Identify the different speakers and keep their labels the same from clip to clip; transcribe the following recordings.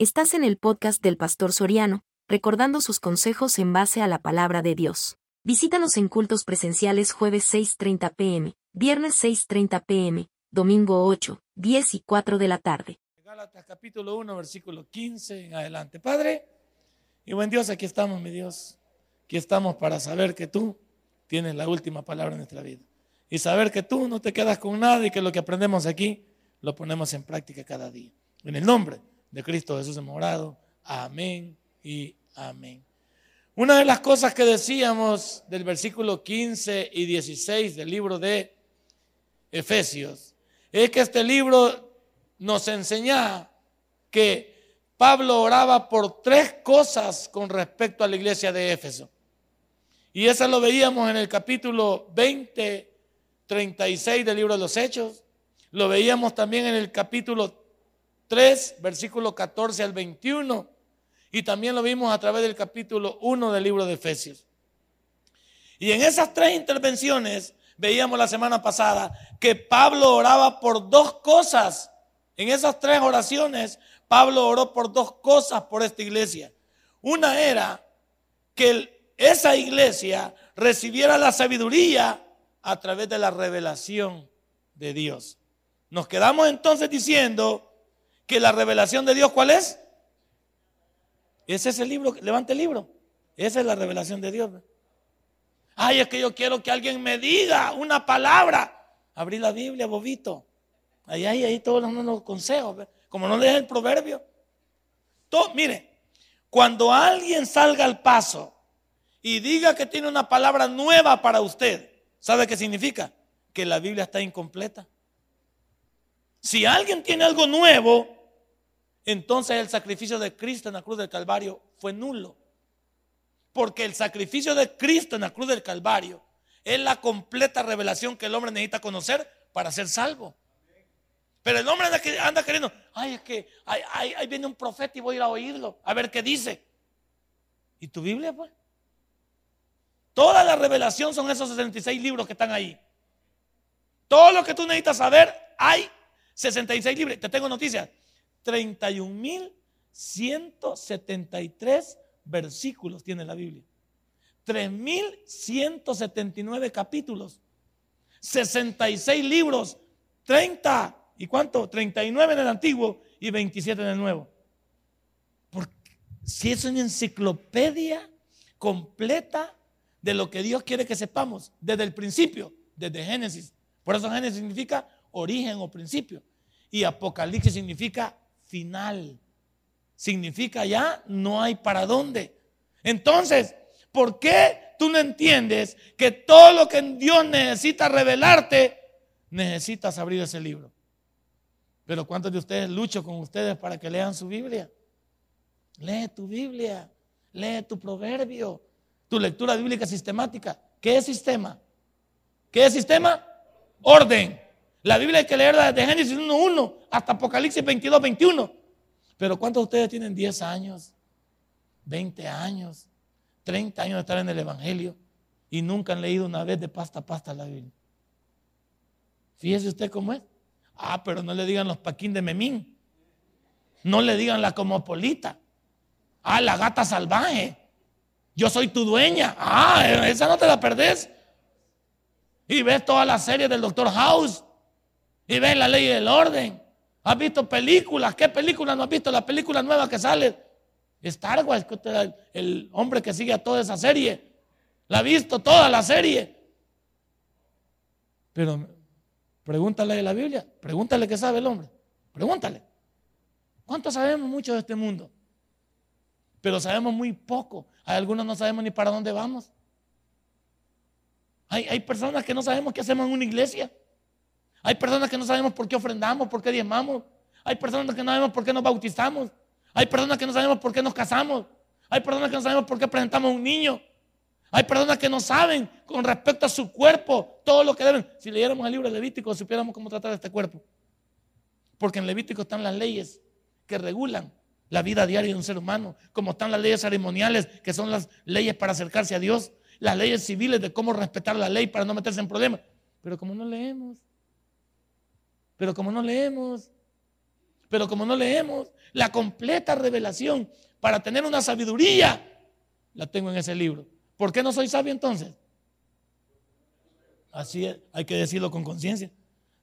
Speaker 1: Estás en el podcast del Pastor Soriano, recordando sus consejos en base a la palabra de Dios. Visítanos en cultos presenciales jueves 6.30 pm, viernes 6.30 pm, domingo 8, 10 y 4 de la tarde.
Speaker 2: Gálatas capítulo 1, versículo 15 en adelante. Padre, y buen Dios, aquí estamos, mi Dios. Aquí estamos para saber que tú tienes la última palabra en nuestra vida. Y saber que tú no te quedas con nada y que lo que aprendemos aquí lo ponemos en práctica cada día. En el nombre de Cristo Jesús hemos orado. Amén y amén. Una de las cosas que decíamos del versículo 15 y 16 del libro de Efesios es que este libro nos enseña que Pablo oraba por tres cosas con respecto a la iglesia de Éfeso. Y eso lo veíamos en el capítulo 20, 36 del libro de los Hechos. Lo veíamos también en el capítulo 3, versículo 14 al 21. Y también lo vimos a través del capítulo 1 del libro de Efesios. Y en esas tres intervenciones veíamos la semana pasada que Pablo oraba por dos cosas. En esas tres oraciones, Pablo oró por dos cosas por esta iglesia. Una era que esa iglesia recibiera la sabiduría a través de la revelación de Dios. Nos quedamos entonces diciendo que la revelación de Dios, ¿cuál es? Ese es el libro, levante el libro. Esa es la revelación de Dios. Ay, es que yo quiero que alguien me diga una palabra. Abrí la Biblia, bobito. Ahí, ahí, ahí todos los, consejos. Como no lees el proverbio. Mire, cuando alguien salga al paso y diga que tiene una palabra nueva para usted, ¿sabe qué significa? Que la Biblia está incompleta. Si alguien tiene algo nuevo, entonces el sacrificio de Cristo en la cruz del Calvario fue nulo. Porque el sacrificio de Cristo en la cruz del Calvario es la completa revelación que el hombre necesita conocer para ser salvo. Pero el hombre anda, queriendo, ay, es que ahí, viene un profeta y voy a ir a oírlo, a ver qué dice. ¿Y tu Biblia, pues? Toda la revelación son esos 66 libros que están ahí. Todo lo que tú necesitas saber, hay 66 libros. Te tengo noticias. 31.173 versículos tiene la Biblia. 3.179 capítulos. 66 libros. 30. ¿Y cuánto? 39 en el antiguo y 27 en el nuevo. Porque si es una enciclopedia completa de lo que Dios quiere que sepamos desde el principio, desde Génesis. Por eso Génesis significa origen o principio. Y Apocalipsis significa final. Significa ya no hay para dónde. Entonces, ¿por qué tú no entiendes que todo lo que Dios necesita revelarte, necesitas abrir ese libro? Pero ¿cuántos de ustedes lucho con ustedes para que lean su Biblia? Lee tu Biblia, lee tu proverbio, tu lectura bíblica sistemática. ¿Qué es sistema? ¿Qué es sistema? Orden. La Biblia hay que leerla desde Génesis 1.1 hasta Apocalipsis 22.21. Pero ¿cuántos de ustedes tienen 10 años, 20 años, 30 años de estar en el Evangelio y nunca han leído una vez de pasta a pasta la Biblia? Fíjese usted cómo es. Ah, pero no le digan los paquín de Memín. No le digan la comopolita. Ah, la gata salvaje. Yo soy tu dueña. Ah, esa no te la perdés. Y ves toda la serie del Doctor House y ves la ley del orden. ¿Has visto películas? ¿Qué película no has visto? La película nueva que sale. Star Wars, el hombre que sigue a toda esa serie. La ha visto toda la serie. Pero pregúntale de la Biblia. Pregúntale qué sabe el hombre. Pregúntale. ¿Cuánto sabemos mucho de este mundo? Pero sabemos muy poco. Hay algunos no sabemos ni para dónde vamos. Hay, hay personas que no sabemos qué hacemos en una iglesia. Hay personas que no sabemos por qué ofrendamos, por qué diezmamos. Hay personas que no sabemos por qué nos bautizamos. Hay personas que no sabemos por qué nos casamos. Hay personas que no sabemos por qué presentamos a un niño. Hay personas que no saben con respecto a su cuerpo todo lo que deben. Si leyéramos el libro de Levítico, supiéramos cómo tratar este cuerpo. Porque en Levítico están las leyes que regulan la vida diaria de un ser humano, como están las leyes ceremoniales, que son las leyes para acercarse a Dios, las leyes civiles de cómo respetar la ley para no meterse en problemas. Pero como no leemos, pero como no leemos, pero como no leemos, La completa revelación para tener una sabiduría la tengo en ese libro. ¿Por qué no soy sabio entonces? Así es, hay que decirlo con conciencia.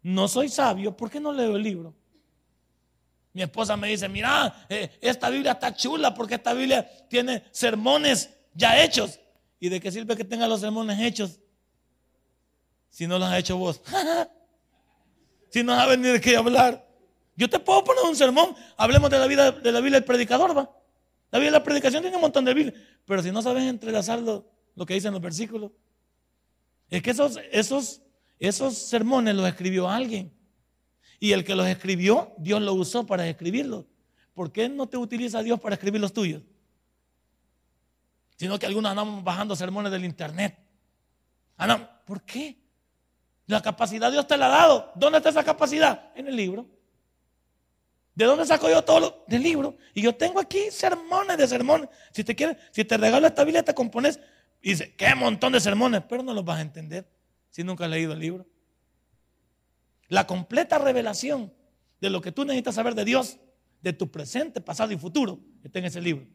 Speaker 2: No soy sabio, ¿por qué no leo el libro? Mi esposa me dice, mira, eh, esta Biblia está chula porque esta Biblia tiene sermones ya hechos. ¿Y de qué sirve que tenga los sermones hechos si no los has hecho vos? si no sabes ni de qué hablar. Yo te puedo poner un sermón, hablemos de la vida de la Biblia del predicador, va. La Biblia de la predicación tiene un montón de Biblia, pero si no sabes entrelazar lo, lo que dicen los versículos, es que esos, esos, esos sermones los escribió alguien. Y el que los escribió, Dios lo usó para escribirlos. ¿Por qué no te utiliza Dios para escribir los tuyos? Sino que algunos andamos bajando sermones del internet. ¿Por qué? La capacidad Dios te la ha dado. ¿Dónde está esa capacidad? En el libro. ¿De dónde saco yo todo lo del libro? Y yo tengo aquí sermones de sermones. Si te quieres, si te regalo esta Biblia, te compones y dice, qué montón de sermones, pero no los vas a entender si nunca has leído el libro. La completa revelación de lo que tú necesitas saber de Dios, de tu presente, pasado y futuro, está en ese libro.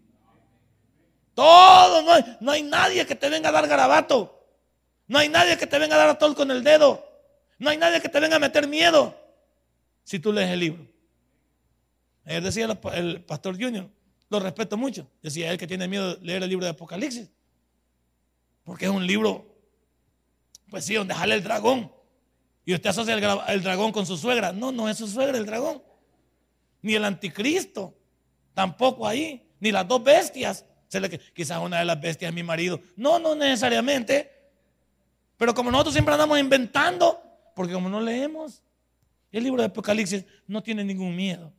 Speaker 2: Todo, no hay, no hay nadie que te venga a dar garabato. No hay nadie que te venga a dar a tol con el dedo. No hay nadie que te venga a meter miedo si tú lees el libro. Ayer decía el pastor Junior, lo respeto mucho. Decía él que tiene miedo de leer el libro de Apocalipsis. Porque es un libro, pues sí, donde jale el dragón. Y usted asocia el, dragón con su suegra. No, no es su suegra el dragón. Ni el anticristo. Tampoco ahí. Ni las dos bestias. quizás una de las bestias es mi marido. No, no necesariamente. Pero como nosotros siempre andamos inventando, porque como no leemos, el libro de Apocalipsis no tiene ningún miedo.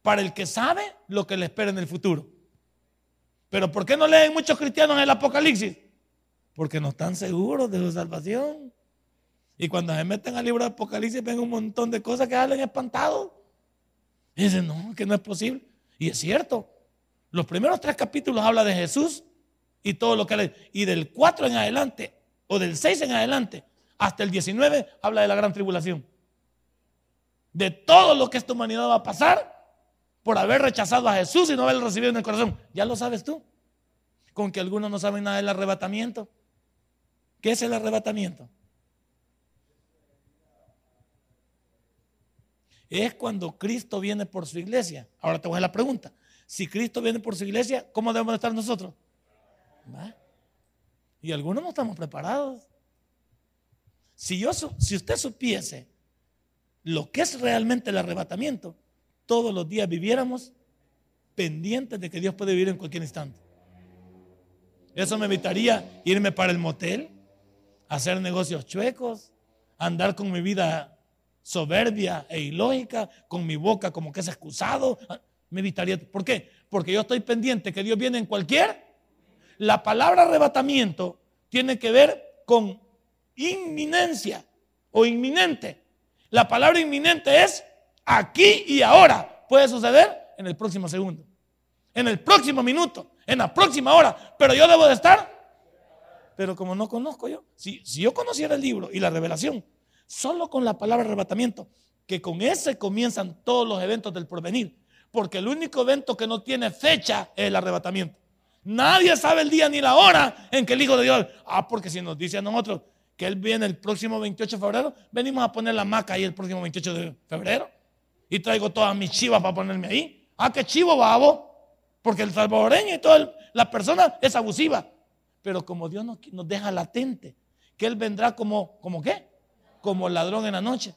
Speaker 2: Para el que sabe lo que le espera en el futuro. Pero ¿por qué no leen muchos cristianos el Apocalipsis? porque no están seguros de su salvación. Y cuando se meten al libro de Apocalipsis ven un montón de cosas que salen espantados. Y dicen, no, que no es posible. Y es cierto. Los primeros tres capítulos habla de Jesús y todo lo que le... Y del 4 en adelante, o del 6 en adelante, hasta el 19, habla de la gran tribulación. De todo lo que esta humanidad va a pasar por haber rechazado a Jesús y no haberlo recibido en el corazón. Ya lo sabes tú. Con que algunos no saben nada del arrebatamiento. ¿Qué es el arrebatamiento? Es cuando Cristo viene por su iglesia. Ahora te voy a la pregunta. Si Cristo viene por su iglesia, ¿cómo debemos estar nosotros? Y algunos no estamos preparados. Si, yo, si usted supiese lo que es realmente el arrebatamiento, todos los días viviéramos pendientes de que Dios puede vivir en cualquier instante. Eso me evitaría irme para el motel, hacer negocios chuecos, andar con mi vida soberbia e ilógica, con mi boca como que es excusado. Me evitaría. ¿Por qué? Porque yo estoy pendiente que Dios viene en cualquier. La palabra arrebatamiento tiene que ver con inminencia o inminente. La palabra inminente es aquí y ahora. Puede suceder en el próximo segundo, en el próximo minuto, en la próxima hora. Pero yo debo de estar pero como no conozco yo, si, yo conociera el libro y la revelación, solo con la palabra arrebatamiento, que con ese comienzan todos los eventos del porvenir, porque el único evento que no tiene fecha es el arrebatamiento. Nadie sabe el día ni la hora en que el Hijo de Dios, ah, porque si nos dice a nosotros que Él viene el próximo 28 de febrero, venimos a poner la maca ahí el próximo 28 de febrero y traigo todas mis chivas para ponerme ahí. Ah, qué chivo, babo, porque el salvadoreño y toda la persona es abusiva. Pero como Dios nos, deja latente, que Él vendrá como, ¿como qué? Como ladrón en la noche.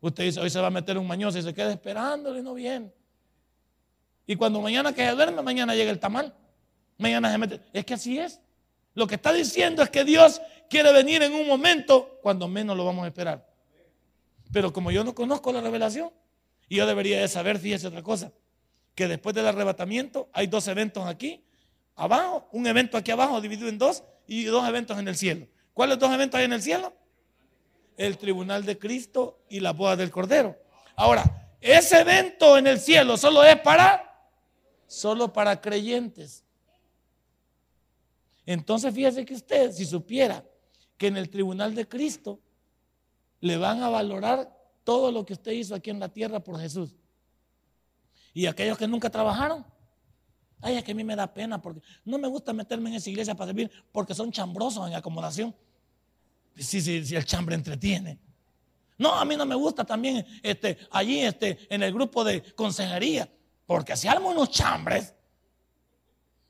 Speaker 2: Usted dice, hoy se va a meter un mañoso y se queda esperándole y no viene. Y cuando mañana que se duerme, mañana llega el tamal. Mañana se mete. Es que así es. Lo que está diciendo es que Dios quiere venir en un momento cuando menos lo vamos a esperar. Pero como yo no conozco la revelación, y yo debería de saber, fíjese otra cosa, que después del arrebatamiento hay dos eventos aquí abajo, un evento aquí abajo dividido en dos y dos eventos en el cielo. ¿Cuáles dos eventos hay en el cielo? El tribunal de Cristo y la boda del Cordero. Ahora, ese evento en el cielo solo es para solo para creyentes. Entonces fíjese que usted, si supiera que en el tribunal de Cristo le van a valorar todo lo que usted hizo aquí en la tierra por Jesús. Y aquellos que nunca trabajaron, ay, es que a mí me da pena porque no me gusta meterme en esa iglesia para servir porque son chambrosos en acomodación. Sí, sí, sí, el chambre entretiene. No, a mí no me gusta también este, allí este, en el grupo de consejería, porque si arman unos chambres.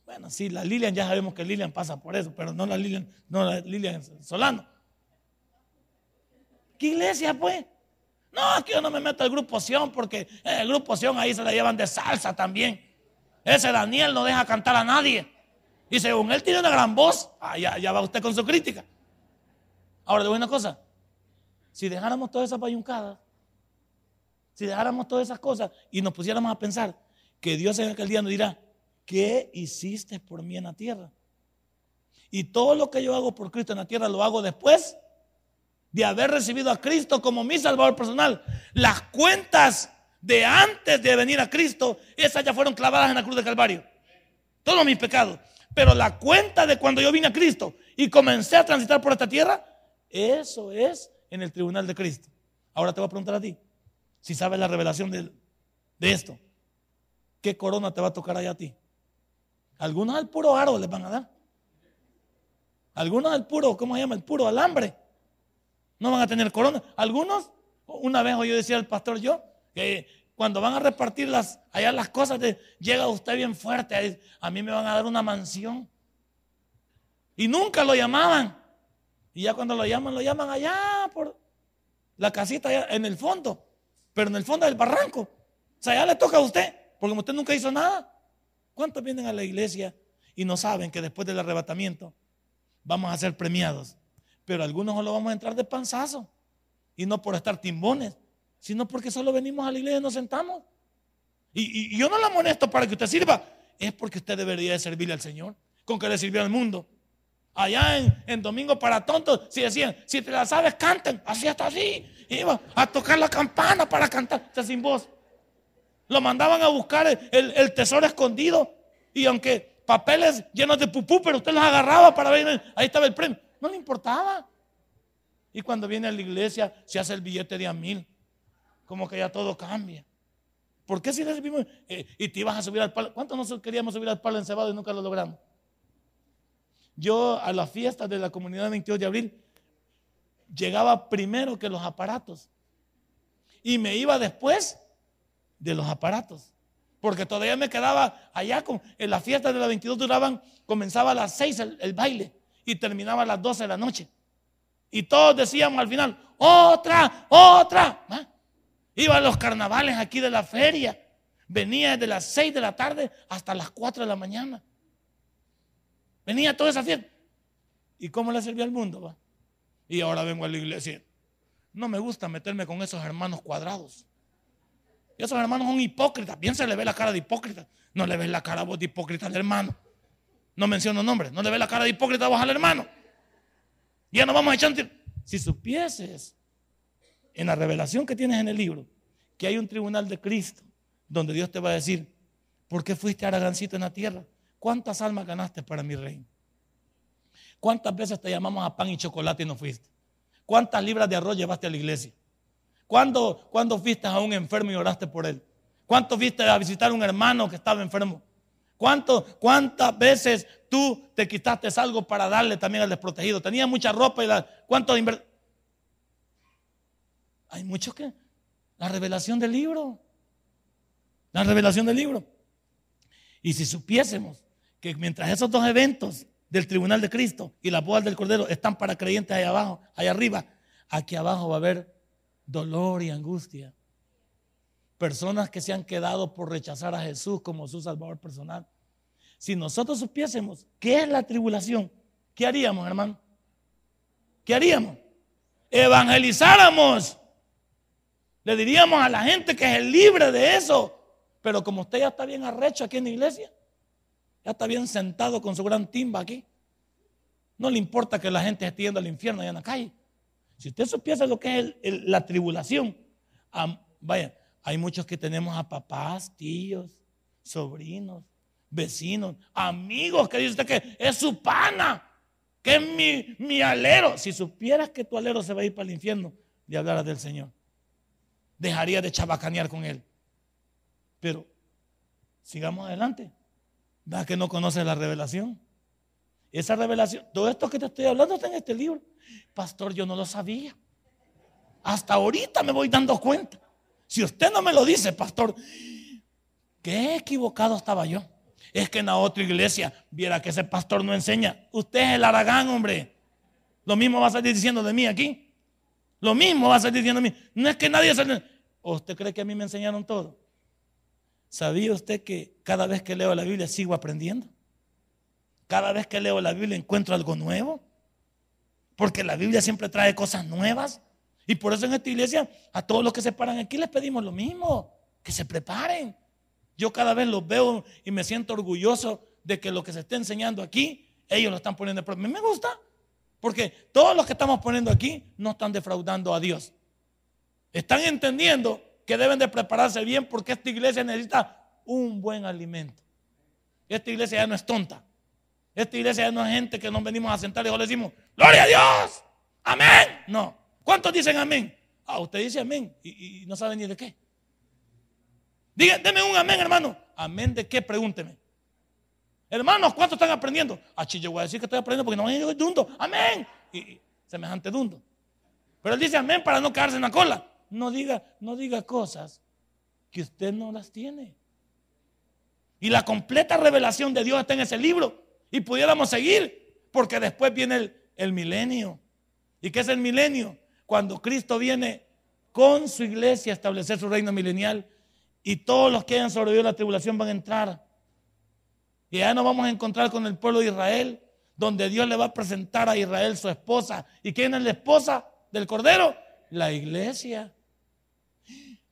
Speaker 2: Bueno, sí, la Lilian, ya sabemos que Lilian pasa por eso, pero no la Lilian, no la Lilian Solano. ¿Qué iglesia, pues? No, es que yo no me meto al grupo Sion porque en el grupo Sion ahí se la llevan de salsa también. Ese Daniel no deja cantar a nadie. Y según él tiene una gran voz, ah, ya, va usted con su crítica. Ahora, le voy una cosa. Si dejáramos todas esas payuncadas, si dejáramos todas esas cosas y nos pusiéramos a pensar que Dios en aquel día nos dirá, ¿qué hiciste por mí en la tierra? Y todo lo que yo hago por Cristo en la tierra lo hago después de haber recibido a Cristo como mi Salvador personal. Las cuentas de antes de venir a Cristo, esas ya fueron clavadas en la cruz de Calvario. Todos mis pecados. Pero la cuenta de cuando yo vine a Cristo y comencé a transitar por esta tierra, eso es en el tribunal de Cristo. Ahora te voy a preguntar a ti, si sabes la revelación de, de esto, ¿qué corona te va a tocar allá a ti? Algunos al puro aro les van a dar. Algunos al puro, ¿cómo se llama? El puro alambre. No van a tener corona. Algunos, una vez yo decía al pastor yo, que cuando van a repartir allá las cosas, llega usted bien fuerte. A mí me van a dar una mansión. Y nunca lo llamaban. Y ya cuando lo llaman, lo llaman allá por la casita en el fondo. Pero en el fondo del barranco. O sea, ya le toca a usted. Porque usted nunca hizo nada. ¿Cuántos vienen a la iglesia y no saben que después del arrebatamiento vamos a ser premiados? Pero algunos solo vamos a entrar de panzazo. Y no por estar timbones, sino porque solo venimos a la iglesia y nos sentamos. Y, yo no la amonesto para que usted sirva, es porque usted debería de servirle al Señor, con que le sirvió al mundo. Allá en, Domingo para Tontos, si decían, si te la sabes, canten, así hasta así. Iba a tocar la campana para cantar, sin voz. Lo mandaban a buscar el, tesoro escondido. Y aunque papeles llenos de pupú, pero usted los agarraba para ver, ahí estaba el premio. No le importaba. Y cuando viene a la iglesia se hace el billete de a mil. Como que ya todo cambia. ¿Por qué si recibimos eh, y te ibas a subir al palo? ¿Cuántos nosotros queríamos subir al palo encebado y nunca lo logramos? Yo a la fiesta de la comunidad 22 de abril llegaba primero que los aparatos. Y me iba después de los aparatos. Porque todavía me quedaba allá con, en la fiesta de la 22 duraban, comenzaba a las 6 el baile y terminaba a las 12 de la noche. Y todos decíamos al final, otra, otra. ¿Ah? Iba a los carnavales aquí de la feria. Venía desde las 6 de la tarde hasta las 4 de la mañana. Venía toda esa fiesta. ¿Y cómo le servía al mundo? Y ahora vengo a la iglesia. No me gusta meterme con esos hermanos cuadrados. Y esos hermanos son hipócritas. Bien se le ve la cara de hipócrita. No le ves la cara a vos de hipócrita al hermano. No menciono nombres. No le ve la cara de hipócrita a vos al hermano. Ya no vamos a echar. Si supieses en la revelación que tienes en el libro que hay un tribunal de Cristo donde Dios te va a decir, ¿por qué fuiste aragancito en la tierra? ¿Cuántas almas ganaste para mi reino? ¿Cuántas veces te llamamos a pan y chocolate y no fuiste? ¿Cuántas libras de arroz llevaste a la iglesia? ¿Cuándo, ¿Cuándo fuiste a un enfermo y oraste por él? ¿Cuánto fuiste a visitar a un hermano que estaba enfermo? ¿Cuántas veces tú te quitaste algo para darle también al desprotegido? Tenía mucha ropa y la, ¿cuánto Hay muchos que... La revelación del libro. La revelación del libro. Y si supiésemos que mientras esos dos eventos del tribunal de Cristo y la boda del Cordero están para creyentes allá abajo, allá arriba, aquí abajo va a haber dolor y angustia. Personas que se han quedado por rechazar a Jesús como su Salvador personal. Si nosotros supiésemos qué es la tribulación, ¿qué haríamos, hermano? ¿Qué haríamos? Evangelizáramos. Le diríamos a la gente que es libre de eso. Pero como usted ya está bien arrecho aquí en la iglesia, ya está bien sentado con su gran timba aquí, no le importa que la gente esté yendo al infierno allá en la calle. Si usted supiese lo que es la tribulación, vaya, hay muchos que tenemos a papás, tíos, sobrinos, vecinos, amigos que dice usted que es su pana, que es mi, alero. Si supieras que tu alero se va a ir para el infierno, le hablaras del Señor. Dejaría de chabacanear con él. Pero sigamos adelante. Da que no conoces la revelación. Esa revelación, todo esto que te estoy hablando está en este libro. Pastor, yo no lo sabía. Hasta ahorita me voy dando cuenta. Si usted no me lo dice, pastor, qué equivocado estaba yo. Es que en la otra iglesia viera que ese pastor no enseña. Usted es el aragán, hombre. Lo mismo va a salir diciendo de mí aquí. Lo mismo va a salir diciendo de mí. No es que nadie se... ¿O usted cree que a mí me enseñaron todo? ¿Sabía usted que cada vez que leo la Biblia sigo aprendiendo? Cada vez que leo la Biblia encuentro algo nuevo. Porque la Biblia siempre trae cosas nuevas. Y por eso en esta iglesia, a todos los que se paran aquí les pedimos lo mismo, que se preparen. Yo cada vez los veo y me siento orgulloso de que lo que se está enseñando aquí, ellos lo están poniendo. Pero a mí me gusta, porque todos los que estamos poniendo aquí no están defraudando a Dios. Están entendiendo que deben de prepararse bien porque esta iglesia necesita un buen alimento. Esta iglesia ya no es tonta. Esta iglesia no es gente que nos venimos a sentar y le decimos, gloria a Dios, amén. No. ¿Cuántos dicen amén? Ah, usted dice amén y, no sabe ni de qué. Diga, deme un amén, hermano. ¿Amén de qué? Pregúnteme. Hermanos, ¿cuántos están aprendiendo? Ah, yo voy a decir que estoy aprendiendo porque no es dundo. Amén. Y, semejante dundo. Pero él dice amén para no quedarse en la cola. No diga, no diga cosas que usted no las tiene. Y la completa revelación de Dios está en ese libro. Y pudiéramos seguir, porque después viene el, milenio. ¿Y qué es el milenio? Cuando Cristo viene con su iglesia a establecer su reino milenial y todos los que hayan sobrevivido a la tribulación van a entrar. Y ya nos vamos a encontrar con el pueblo de Israel, donde Dios le va a presentar a Israel su esposa. ¿Y quién es la esposa del Cordero? La iglesia.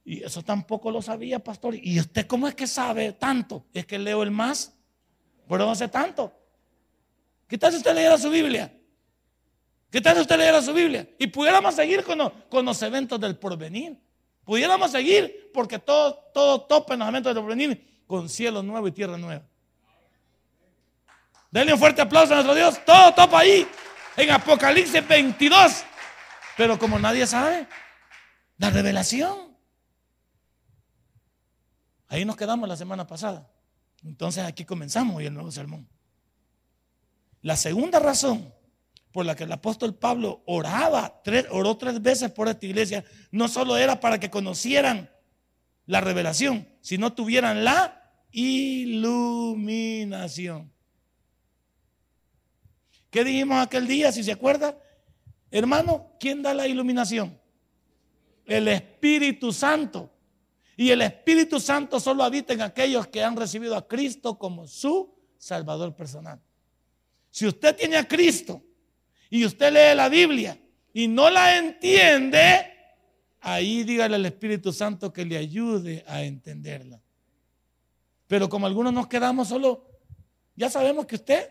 Speaker 2: Y eso tampoco lo sabía, pastor. ¿Y usted cómo es que sabe tanto? Es que leo el más, pero no sé tanto. ¿Qué tal si usted leyera su Biblia? ¿Qué tal si usted leyera su Biblia? Y pudiéramos seguir con los, eventos del porvenir. Pudiéramos seguir porque todo, todo topa en los eventos del porvenir con cielo nuevo y tierra nueva. Denle un fuerte aplauso a nuestro Dios. Todo topa ahí en Apocalipsis 22. Pero como nadie sabe, la revelación. Ahí nos quedamos la semana pasada. Entonces aquí comenzamos hoy el nuevo sermón. La segunda razón por la que el apóstol Pablo oraba, tres, oró tres veces por esta iglesia, no solo era para que conocieran la revelación, sino tuvieran la iluminación. ¿Qué dijimos aquel día, si se acuerda? Hermano, ¿quién da la iluminación? El Espíritu Santo. Y el Espíritu Santo solo habita en aquellos que han recibido a Cristo como su Salvador personal. Si usted tiene a Cristo y usted lee la Biblia y no la entiende, ahí dígale al Espíritu Santo que le ayude a entenderla. Pero como algunos nos quedamos solo, ya sabemos que usted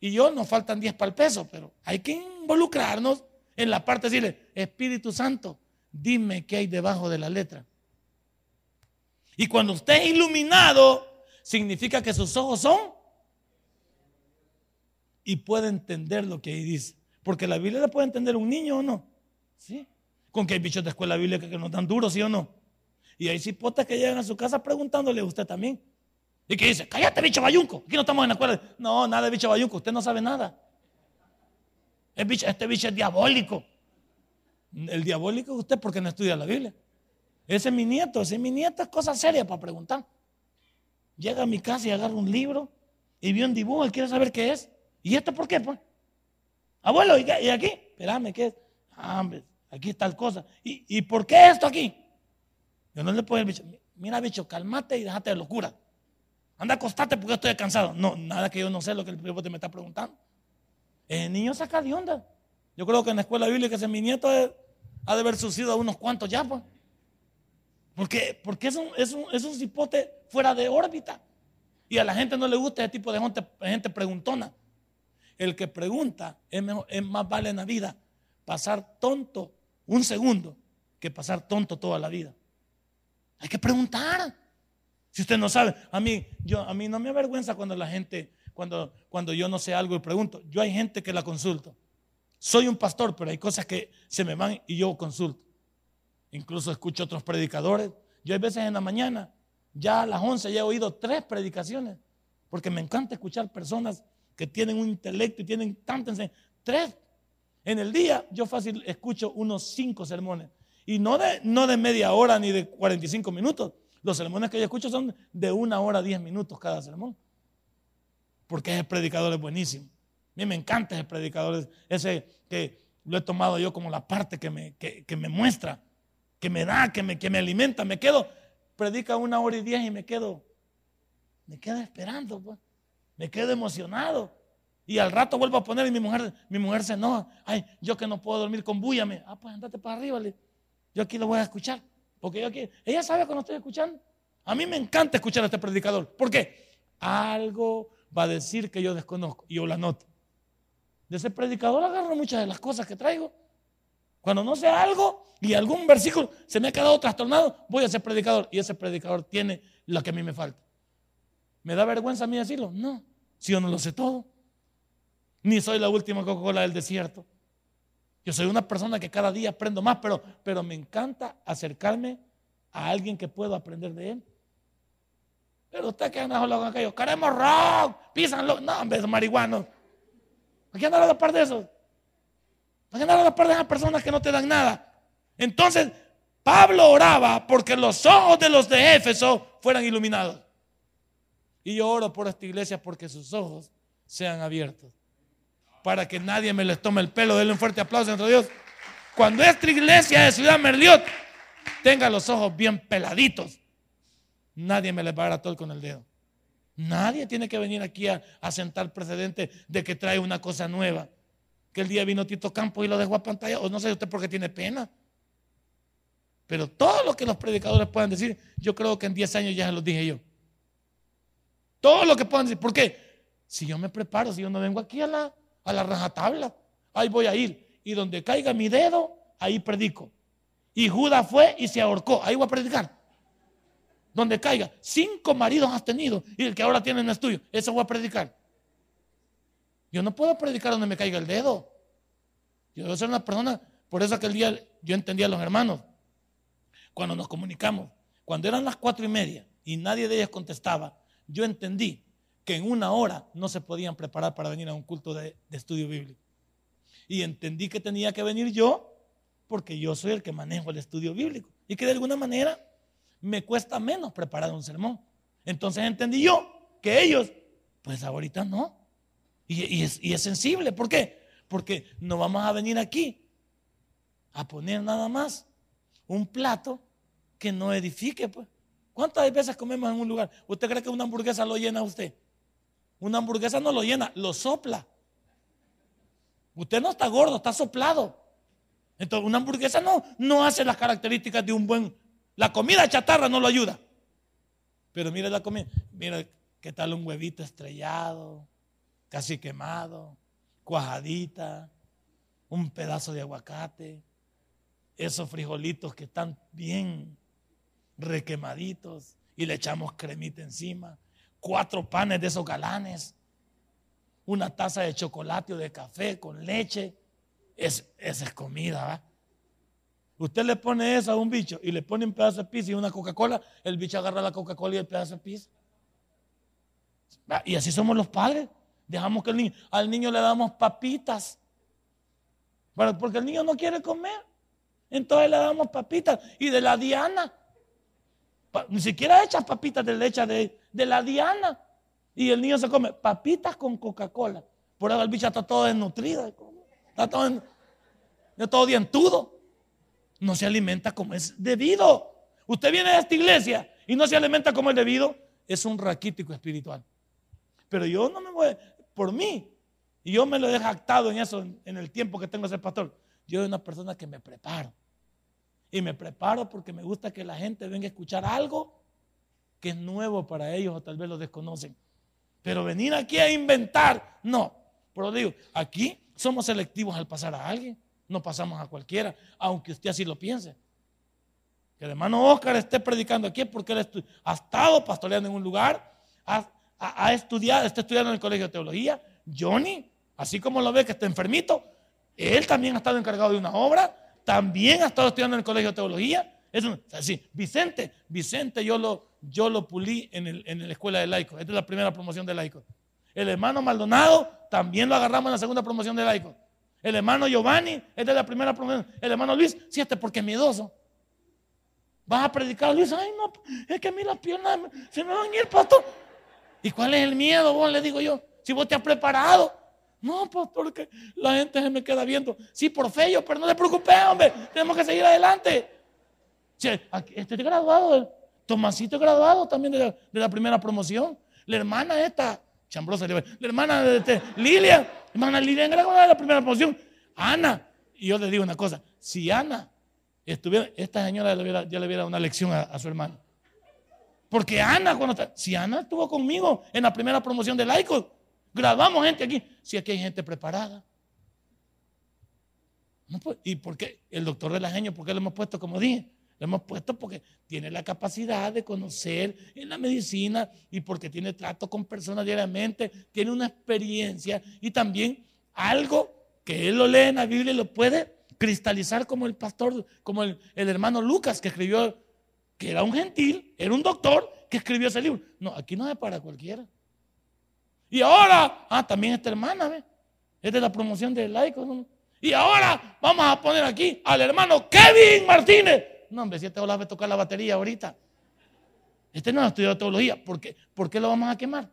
Speaker 2: y yo nos faltan 10 para el peso, pero hay que involucrarnos en la parte de decirle, Espíritu Santo, dime qué hay debajo de la letra. Y cuando usted es iluminado, significa que sus ojos son y puede entender lo que ahí dice. Porque la Biblia la puede entender un niño o no. ¿Sí? Con que hay bichos de escuela bíblica que no dan duros, ¿sí o no? Y hay cipotas que llegan a su casa preguntándole a usted también. Y que dice, cállate, bicho bayunco. Aquí no estamos en escuela. No, nada bicho bayunco. Usted no sabe nada. este bicho es diabólico. El diabólico es usted porque no estudia la Biblia. Ese es mi nieto. Ese es mi nieto. Es cosa seria para preguntar. Llega a mi casa y agarra un libro y vio un dibujo. Él quiere saber qué es. ¿Y esto por qué? Pues? Abuelo, ¿y, aquí? Espérame, ¿qué es? Ah, hombre, aquí tal cosa. ¿Y, ¿Y por qué esto aquí? Yo no le puedo decir, mira, bicho, cálmate y déjate de locura. Anda, acostate porque estoy cansado. No, nada que yo no sé lo que el te me está preguntando. El niño saca de onda. Yo creo que en la escuela bíblica ese mi nieto ha de haber sucedido a unos cuantos ya, pues. Porque, porque es, un, es, un, es un cipote fuera de órbita. Y a la gente no le gusta ese tipo de gente preguntona. El que pregunta es, es más vale en la vida pasar tonto un segundo que pasar tonto toda la vida. Hay que preguntar. Si usted no sabe, a mí, yo, a mí no me avergüenza cuando la gente, cuando, cuando yo no sé algo y pregunto. Yo hay gente que la consulto. Soy un pastor, pero hay cosas que se me van y yo consulto. Incluso escucho otros predicadores. Yo hay veces en la mañana ya a las 11 ya he oído tres predicaciones, porque me encanta escuchar personas que tienen un intelecto y tienen tanta enseñanza. Tres. En el día yo fácil escucho unos cinco sermones. Y no de, no de media hora ni de 45 minutos. Los sermones que yo escucho son de una hora, diez minutos cada sermón. Porque ese predicador es buenísimo. A mí me encanta ese predicador, ese que lo he tomado yo como la parte que me, que, me muestra, que me da, que me, que me alimenta. Me quedo, predica una hora y diez y me quedo, me quedo esperando, pues. Me quedo emocionado. Y al rato vuelvo a poner y mi mujer, mi mujer se enoja. Ay, yo que no puedo dormir con búyame. Ah, pues andate para arriba. Le. Yo aquí lo voy a escuchar. Porque yo aquí, ella sabe cuando estoy escuchando. A mí me encanta escuchar a este predicador. ¿Por qué? Algo va a decir que yo desconozco y yo la noto. De ese predicador agarro muchas de las cosas que traigo. Cuando no sé algo y algún versículo se me ha quedado trastornado, voy a ese predicador y ese predicador tiene lo que a mí me falta. ¿Me da vergüenza a mí decirlo? No, si yo no lo sé todo. Ni soy la última Coca-Cola del desierto. Yo soy una persona que cada día aprendo más, pero, pero me encanta acercarme a alguien que puedo aprender de él. Pero usted que anda con aquellos, queremos rock, písanlo. No, vez de marihuana. ¿Para qué andar a la par de eso? ¿Para qué andar a la par de esas personas que no te dan nada? Entonces, Pablo oraba porque los ojos de los de Éfeso fueran iluminados. Y yo oro por esta iglesia porque sus ojos sean abiertos para que nadie me les tome el pelo. Denle un fuerte aplauso entre Dios. Cuando esta iglesia de Ciudad Merliot tenga los ojos bien peladitos, nadie me les va a dar a todo con el dedo. Nadie tiene que venir aquí a, sentar precedente de que trae una cosa nueva. Que el día vino Tito Campos y lo dejó a pantalla, o no sé usted por qué tiene pena. Pero todo lo que los predicadores puedan decir, yo creo que en 10 años ya se los dije yo. Todo lo que puedan decir. ¿Por qué? Si yo me preparo, si yo no vengo aquí a la, a la rajatabla. Ahí voy a ir. Y donde caiga mi dedo, ahí predico. Y Judas fue y se ahorcó. Ahí voy a predicar. Donde caiga. Cinco maridos has tenido. Y el que ahora tiene no es tuyo. Eso voy a predicar. Yo no puedo predicar donde me caiga el dedo. Yo debo ser una persona. Por eso aquel día yo entendía a los hermanos. Cuando nos comunicamos. Cuando eran las cuatro y media y nadie de ellos contestaba. Yo entendí que en una hora no se podían preparar para venir a un culto de, estudio bíblico. Y entendí que tenía que venir yo porque yo soy el que manejo el estudio bíblico y que de alguna manera me cuesta menos preparar un sermón. Entonces entendí yo que ellos, pues ahorita no. Y, es, y es sensible. ¿Por qué? Porque no vamos a venir aquí a poner nada más un plato que no edifique. Pues. ¿Cuántas veces comemos en un lugar? ¿Usted cree que una hamburguesa lo llena a usted? Una hamburguesa no lo llena, lo sopla. Usted no está gordo, está soplado. Entonces, una hamburguesa no, no hace las características de un buen. La comida chatarra no lo ayuda. Pero mire la comida. Mire qué tal un huevito estrellado, casi quemado, cuajadita, un pedazo de aguacate, esos frijolitos que están bien requemaditos y le echamos cremita encima cuatro panes de esos galanes, una taza de chocolate o de café con leche. Es, esa es comida, Usted le pone eso a un bicho y le pone un pedazo de pizza y una Coca-Cola, el bicho agarra la Coca-Cola y el pedazo de pizza. Y así somos los padres. Dejamos que niño, al niño le damos papitas. Porque el niño no quiere comer. Entonces le damos papitas. Y de la Diana. Ni siquiera echas papitas de leche de, de la Diana. Y el niño se come papitas con Coca-Cola. Por eso el bicho está todo desnutrido. Está todo, está todo. No se alimenta como es debido. Usted viene a esta iglesia y no se alimenta como es debido. Es un raquítico espiritual. Pero yo no me voy, por mí, y yo me lo he jactado en eso en el tiempo que tengo de ser pastor. Yo soy una persona que me preparo. Y me preparo porque me gusta que la gente venga a escuchar algo que es nuevo para ellos o tal vez lo desconocen. Pero venir aquí a inventar, no. Pero digo, aquí somos selectivos al pasar a alguien, no pasamos a cualquiera, aunque usted así lo piense. Que el hermano Oscar esté predicando aquí porque él ha estado pastoreando en un lugar, ha, estudiado, está estudiando en el colegio de teología. Johnny, así como lo ve que está enfermito, él también ha estado encargado de una obra, también ha estado estudiando en el colegio de teología. Es así, Vicente, Vicente yo lo, yo lo pulí en, el, en la escuela de laico. Esta es la primera promoción de laico. El hermano Maldonado también lo agarramos en la segunda promoción de laico. El hermano Giovanni, esta es la primera promoción. El hermano Luis, sí, este porque es miedoso. Vas a predicar, Luis, ay no, es que a mí las piernas se me van a ir, pastor. ¿Y cuál es el miedo, vos? Le digo yo, si vos te has preparado. No, pastor, que la gente se me queda viendo. Sí, por feo, pero no te preocupes, hombre. Tenemos que seguir adelante. este es graduado, Tomasito es graduado también de la, primera promoción. La hermana esta, chambrosa, la hermana de este, Lilia, hermana Lilia graduada de la primera promoción. Ana, y yo le digo una cosa, si Ana estuviera, esta señora ya le hubiera, dado una lección a, su hermano. Porque Ana, cuando está, si Ana estuvo conmigo en la primera promoción de laicos, Grabamos gente aquí. Si aquí hay gente preparada. Pues, ¿Y por qué? El doctor de la genio, ¿por qué lo hemos puesto como dije? Lo hemos puesto porque tiene la capacidad de conocer en la medicina y porque tiene trato con personas diariamente, tiene una experiencia y también algo que él lo lee en la Biblia y lo puede cristalizar como el pastor, como el, el hermano Lucas que escribió, que era un gentil, era un doctor que escribió ese libro. No, aquí no es para cualquiera. Y ahora, ah, también esta hermana, ¿ve? Esta es la promoción del laico. Y ahora vamos a poner aquí al hermano Kevin Martínez. No, hombre, si este va a tocar la batería ahorita. Este no ha estudiado teología. ¿Por qué? ¿Por qué lo vamos a quemar?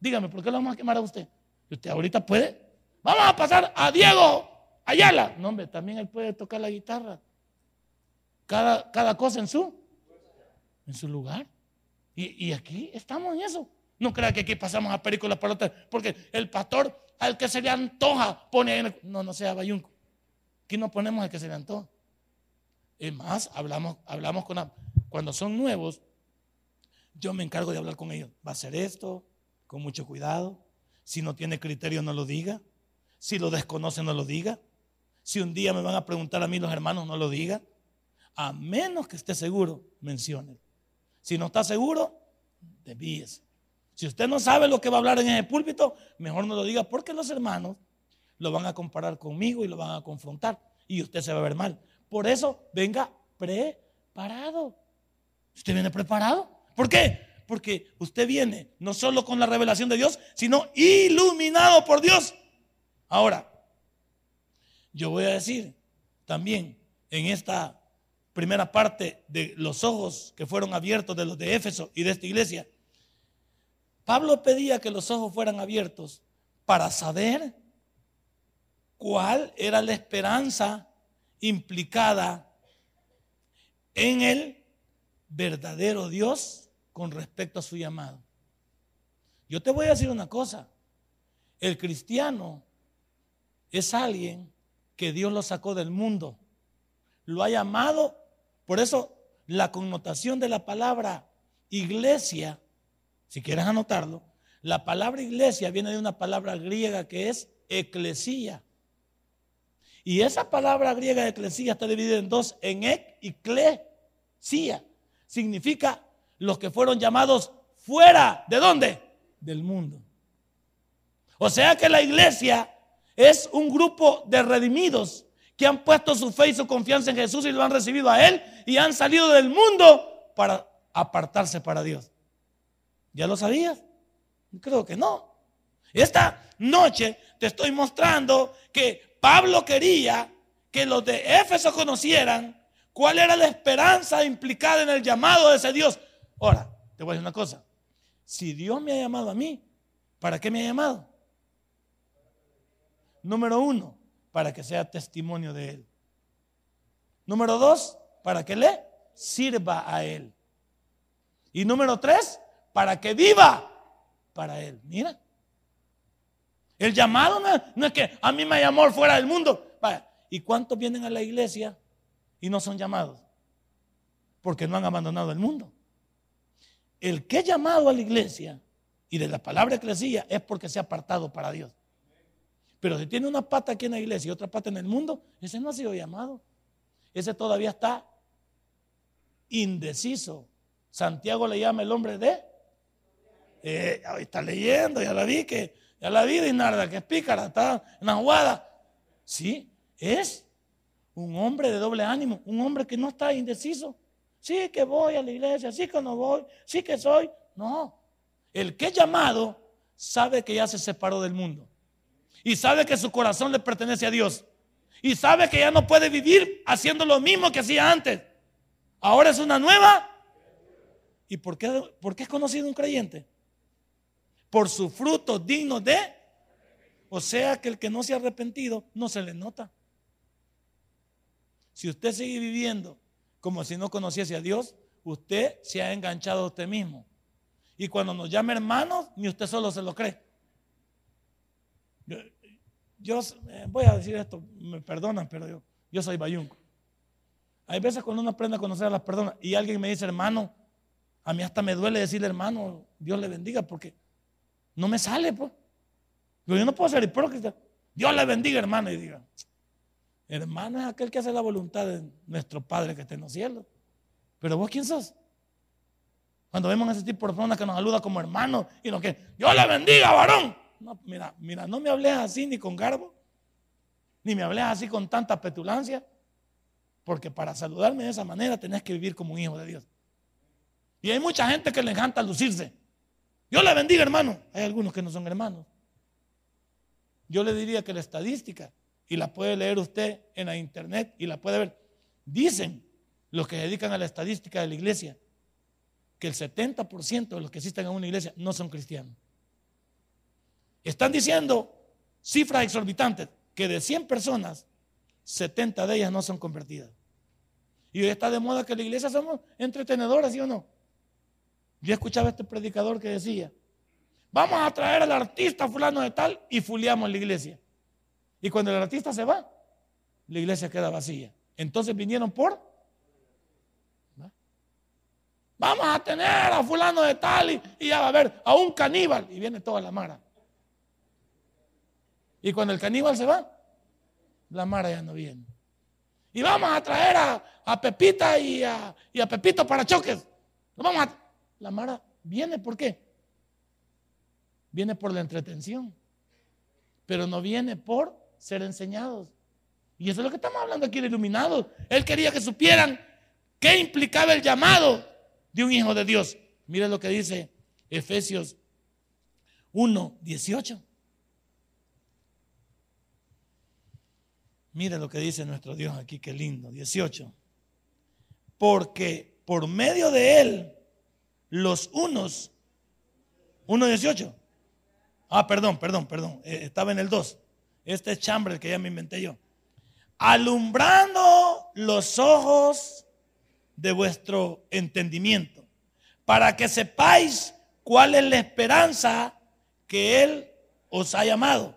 Speaker 2: Dígame, ¿por qué lo vamos a quemar a usted? ¿Y usted ahorita puede? Vamos a pasar a Diego Ayala. No, hombre, también él puede tocar la guitarra. Cada, cada cosa en su, en su lugar. Y, y aquí estamos en eso. No crea que aquí pasamos a perico la pelota, porque el pastor al que se le antoja pone en No, no sea bayunco. Aquí no ponemos al que se le antoja. Es más, hablamos, hablamos con... Cuando son nuevos, yo me encargo de hablar con ellos. Va a ser esto, con mucho cuidado. Si no tiene criterio, no lo diga. Si lo desconoce, no lo diga. Si un día me van a preguntar a mí los hermanos, no lo diga. A menos que esté seguro, mencione. Si no está seguro, desvíese. Si usted no sabe lo que va a hablar en ese púlpito, mejor no lo diga porque los hermanos lo van a comparar conmigo y lo van a confrontar y usted se va a ver mal. Por eso, venga preparado. ¿Usted viene preparado? ¿Por qué? Porque usted viene no solo con la revelación de Dios, sino iluminado por Dios. Ahora, yo voy a decir también en esta primera parte de los ojos que fueron abiertos de los de Éfeso y de esta iglesia, Pablo pedía que los ojos fueran abiertos para saber cuál era la esperanza implicada en el verdadero Dios con respecto a su llamado. Yo te voy a decir una cosa, el cristiano es alguien que Dios lo sacó del mundo, lo ha llamado, por eso la connotación de la palabra iglesia si quieres anotarlo, la palabra iglesia viene de una palabra griega que es eclesía. Y esa palabra griega eclesía está dividida en dos, en ek y clesia. Significa los que fueron llamados fuera, ¿de dónde? Del mundo. O sea que la iglesia es un grupo de redimidos que han puesto su fe y su confianza en Jesús y lo han recibido a Él y han salido del mundo para apartarse para Dios. ¿Ya lo sabías? Creo que no. Esta noche te estoy mostrando que Pablo quería que los de Éfeso conocieran cuál era la esperanza implicada en el llamado de ese Dios. Ahora, te voy a decir una cosa. Si Dios me ha llamado a mí, ¿para qué me ha llamado? Número uno, para que sea testimonio de Él. Número dos, para que le sirva a Él. Y número tres, para que viva para Él. Mira. El llamado no es, que a mí me llamó fuera del mundo. ¿Y cuántos vienen a la iglesia y no son llamados? Porque no han abandonado el mundo. El que es llamado a la iglesia y de la palabra eclesía es porque se ha apartado para Dios. Pero si tiene una pata aquí en la iglesia y otra pata en el mundo, ese no ha sido llamado. Ese todavía está indeciso. Santiago le llama el hombre de eh, está leyendo, ya la vi que, ya la vi Dinarda, que es pícara, está en aguada. Sí, es un hombre de doble ánimo, un hombre que no está indeciso. Sí que voy a la iglesia, sí que no voy, sí que soy. No. El que es llamado sabe que ya se separó del mundo. Y sabe que su corazón le pertenece a Dios. Y sabe que ya no puede vivir haciendo lo mismo que hacía antes. Ahora es una nueva. ¿Y por qué, por qué es conocido un creyente? Por su fruto digno de. O sea que el que no se ha arrepentido no se le nota. Si usted sigue viviendo como si no conociese a Dios, usted se ha enganchado a usted mismo. Y cuando nos llama hermanos, ni usted solo se lo cree. Yo, eh, voy a decir esto, me perdonan, pero yo, yo soy bayunco. Hay veces cuando uno aprende a conocer a las personas y alguien me dice hermano, a mí hasta me duele decirle hermano, Dios le bendiga, porque no me sale, pues. Yo no puedo ser hipócrita. Dios le bendiga, hermano, y diga, Hermano es aquel que hace la voluntad de nuestro Padre que está en los cielos. Pero vos, ¿quién sos? Cuando vemos a ese tipo de personas que nos saluda como hermanos y nos que Dios le bendiga, varón. No, mira, mira, no me hables así ni con garbo, ni me hables así con tanta petulancia, porque para saludarme de esa manera tenés que vivir como un hijo de Dios. Y hay mucha gente que le encanta lucirse. Dios le bendiga, hermano. Hay algunos que no son hermanos. Yo le diría que la estadística y la puede leer usted en la internet y la puede ver. Dicen los que se dedican a la estadística de la iglesia que el 70% de los que asisten a una iglesia no son cristianos. Están diciendo cifras exorbitantes que de 100 personas, 70 de ellas no son convertidas. Y hoy está de moda que la iglesia somos entretenedores, ¿sí o no? Yo escuchaba a este predicador que decía, vamos a traer al artista fulano de tal y fuliamos la iglesia. Y cuando el artista se va, la iglesia queda vacía. Entonces vinieron por... Vamos a tener a fulano de tal y, ya va a ver a un caníbal. Y viene toda la mara. Y cuando el caníbal se va, la mara ya no viene. Y vamos a traer a, Pepita y a, y a, Pepito para choques. vamos a, la mara viene, ¿por qué? Viene por la entretención. Pero no viene por ser enseñados. Y eso es lo que estamos hablando aquí de iluminados. Él quería que supieran qué implicaba el llamado de un hijo de Dios. Mire lo que dice Efesios 1, 18. Mire lo que dice nuestro Dios aquí, qué lindo, 18. Porque por medio de él, los unos, 1.18. Ah, perdón, perdón, perdón, eh, estaba en el 2. Este es chambre que ya me inventé yo. Alumbrando los ojos de vuestro entendimiento, para que sepáis cuál es la esperanza que Él os ha llamado